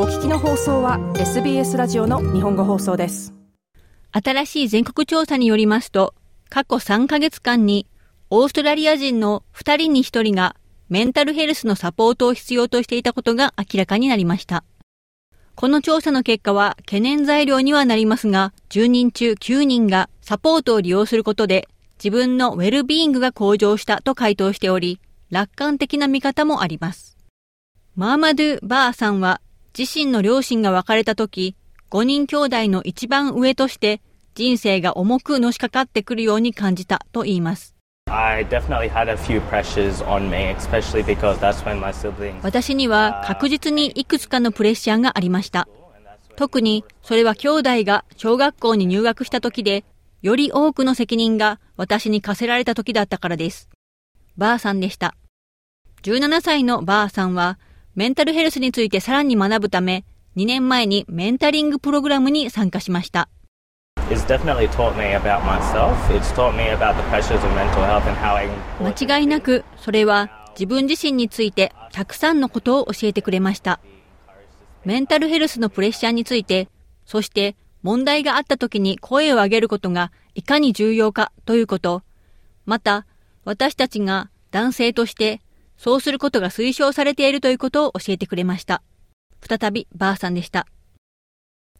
お聞きの放送は SBS ラジオの日本語放送です新しい全国調査によりますと過去3ヶ月間にオーストラリア人の2人に1人がメンタルヘルスのサポートを必要としていたことが明らかになりました。この調査の結果は懸念材料にはなりますが、10人中9人がサポートを利用することで自分のウェルビーイングが向上したと回答しており、楽観的な見方もあります。マーマドゥ・バーさんは自身の両親が別れた時、5人兄弟の一番上として人生が重くのしかかってくるように感じたと言います。私には確実にいくつかのプレッシャーがありました。特にそれは兄弟が小学校に入学した時で、より多くの責任が私に課せられた時だったからです。バーさんでした。17歳のバーさんは、メンタルヘルスについてさらに学ぶため、2年前にメンタリングプログラムに参加しました。間違いなく、それは自分自身についてたくさんのことを教えてくれました。メンタルヘルスのプレッシャーについて、そして問題があった時に声を上げることがいかに重要かということ、また私たちが男性としてそうすることが推奨されているということを教えてくれました。再びバーさんでした。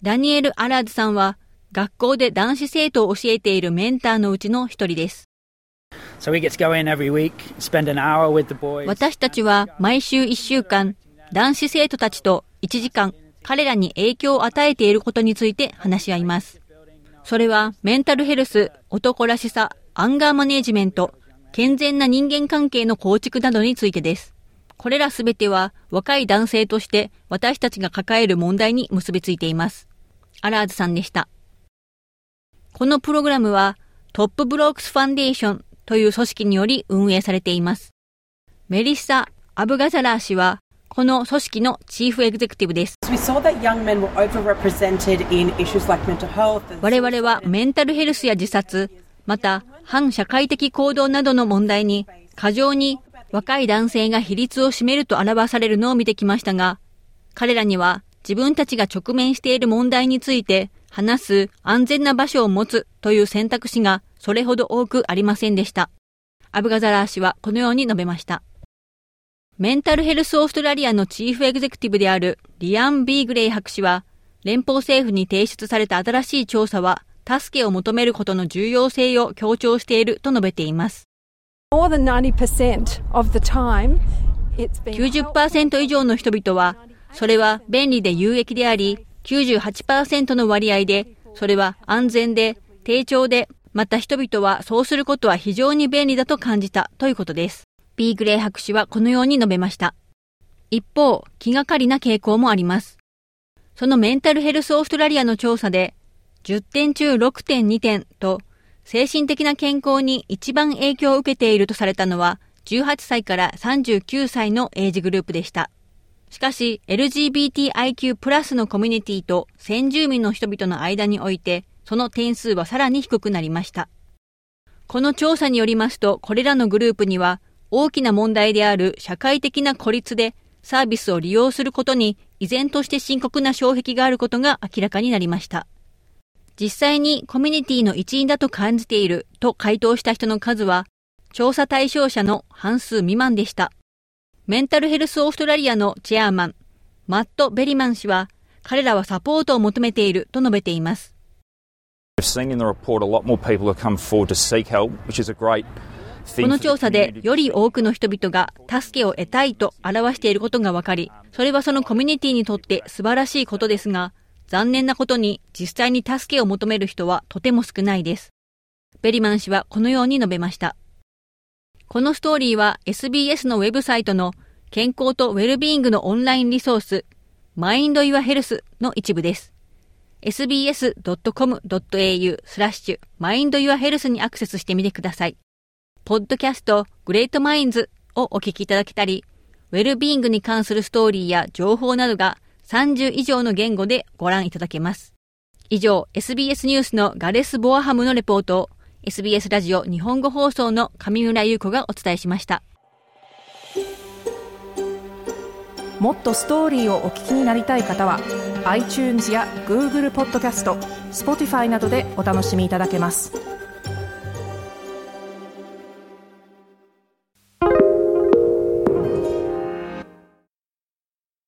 ダニエル・アラーズさんは学校で男子生徒を教えているメンターのうちの一人です。私たちは毎週1週間、男子生徒たちと1時間、彼らに影響を与えていることについて話し合います。それはメンタルヘルス、男らしさ、アンガーマネジメント、健全な人間関係の構築などについてです。これらすべては若い男性として私たちが抱える問題に結びついています。アラーズさんでした。このプログラムはトップブロークスファンデーションという組織により運営されています。メリッサ・アブガザラー氏はこの組織のチーフエグゼクティブです。我々はメンタルヘルスや自殺、また反社会的行動などの問題に過剰に若い男性が比率を占めると表されるのを見てきましたが、彼らには自分たちが直面している問題について話す安全な場所を持つという選択肢がそれほど多くありませんでした。アブガザラー氏はこのように述べました。メンタルヘルスオーストラリアのチーフエグゼクティブであるリアン・ビーグレイ博士は、連邦政府に提出された新しい調査は、助けを求めることの重要性を強調していると述べています。90%以上の人々は、それは便利で有益であり、98%の割合で、それは安全で、低調で、また人々はそうすることは非常に便利だと感じたということです。ビーグレイ博士はこのように述べました。一方、気がかりな傾向もあります。そのメンタルヘルスオーストラリアの調査で、10点中6.2点と、精神的な健康に一番影響を受けているとされたのは、18歳から39歳のエイジグループでした。しかし、LGBTIQ+ プラスのコミュニティと先住民の人々の間において、その点数はさらに低くなりました。この調査によりますと、これらのグループには、大きな問題である社会的な孤立で、サービスを利用することに依然として深刻な障壁があることが明らかになりました。実際にコミュニティの一員だと感じていると回答した人の数は、調査対象者の半数未満でした。メンタルヘルスオーストラリアのチェアマン、マット・ベリマン氏は、彼らはサポートを求めていると述べています。この調査でより多くの人々が助けを得たいと表していることが分かり、それはそのコミュニティにとって素晴らしいことですが、残念なことに実際に助けを求める人はとても少ないです。ベリマン氏はこのように述べました。このストーリーは SBS のウェブサイトの健康とウェルビーイングのオンラインリソース、Mind Your Health の一部です。sbs.com.au スラッシュ Mind Your Health にアクセスしてみてください。ポッドキャスト Great Minds をお聞きいただけたり、ウェルビーイングに関するストーリーや情報などが30以上の言語でご覧いただけます。以上、SBS ニュースのガレス・ボアハムのレポートを SBS ラジオ日本語放送の上村優子がお伝えしました。もっとストーリーをお聞きになりたい方は iTunes や Google ポッドキャスト Spotify などでお楽しみいただけます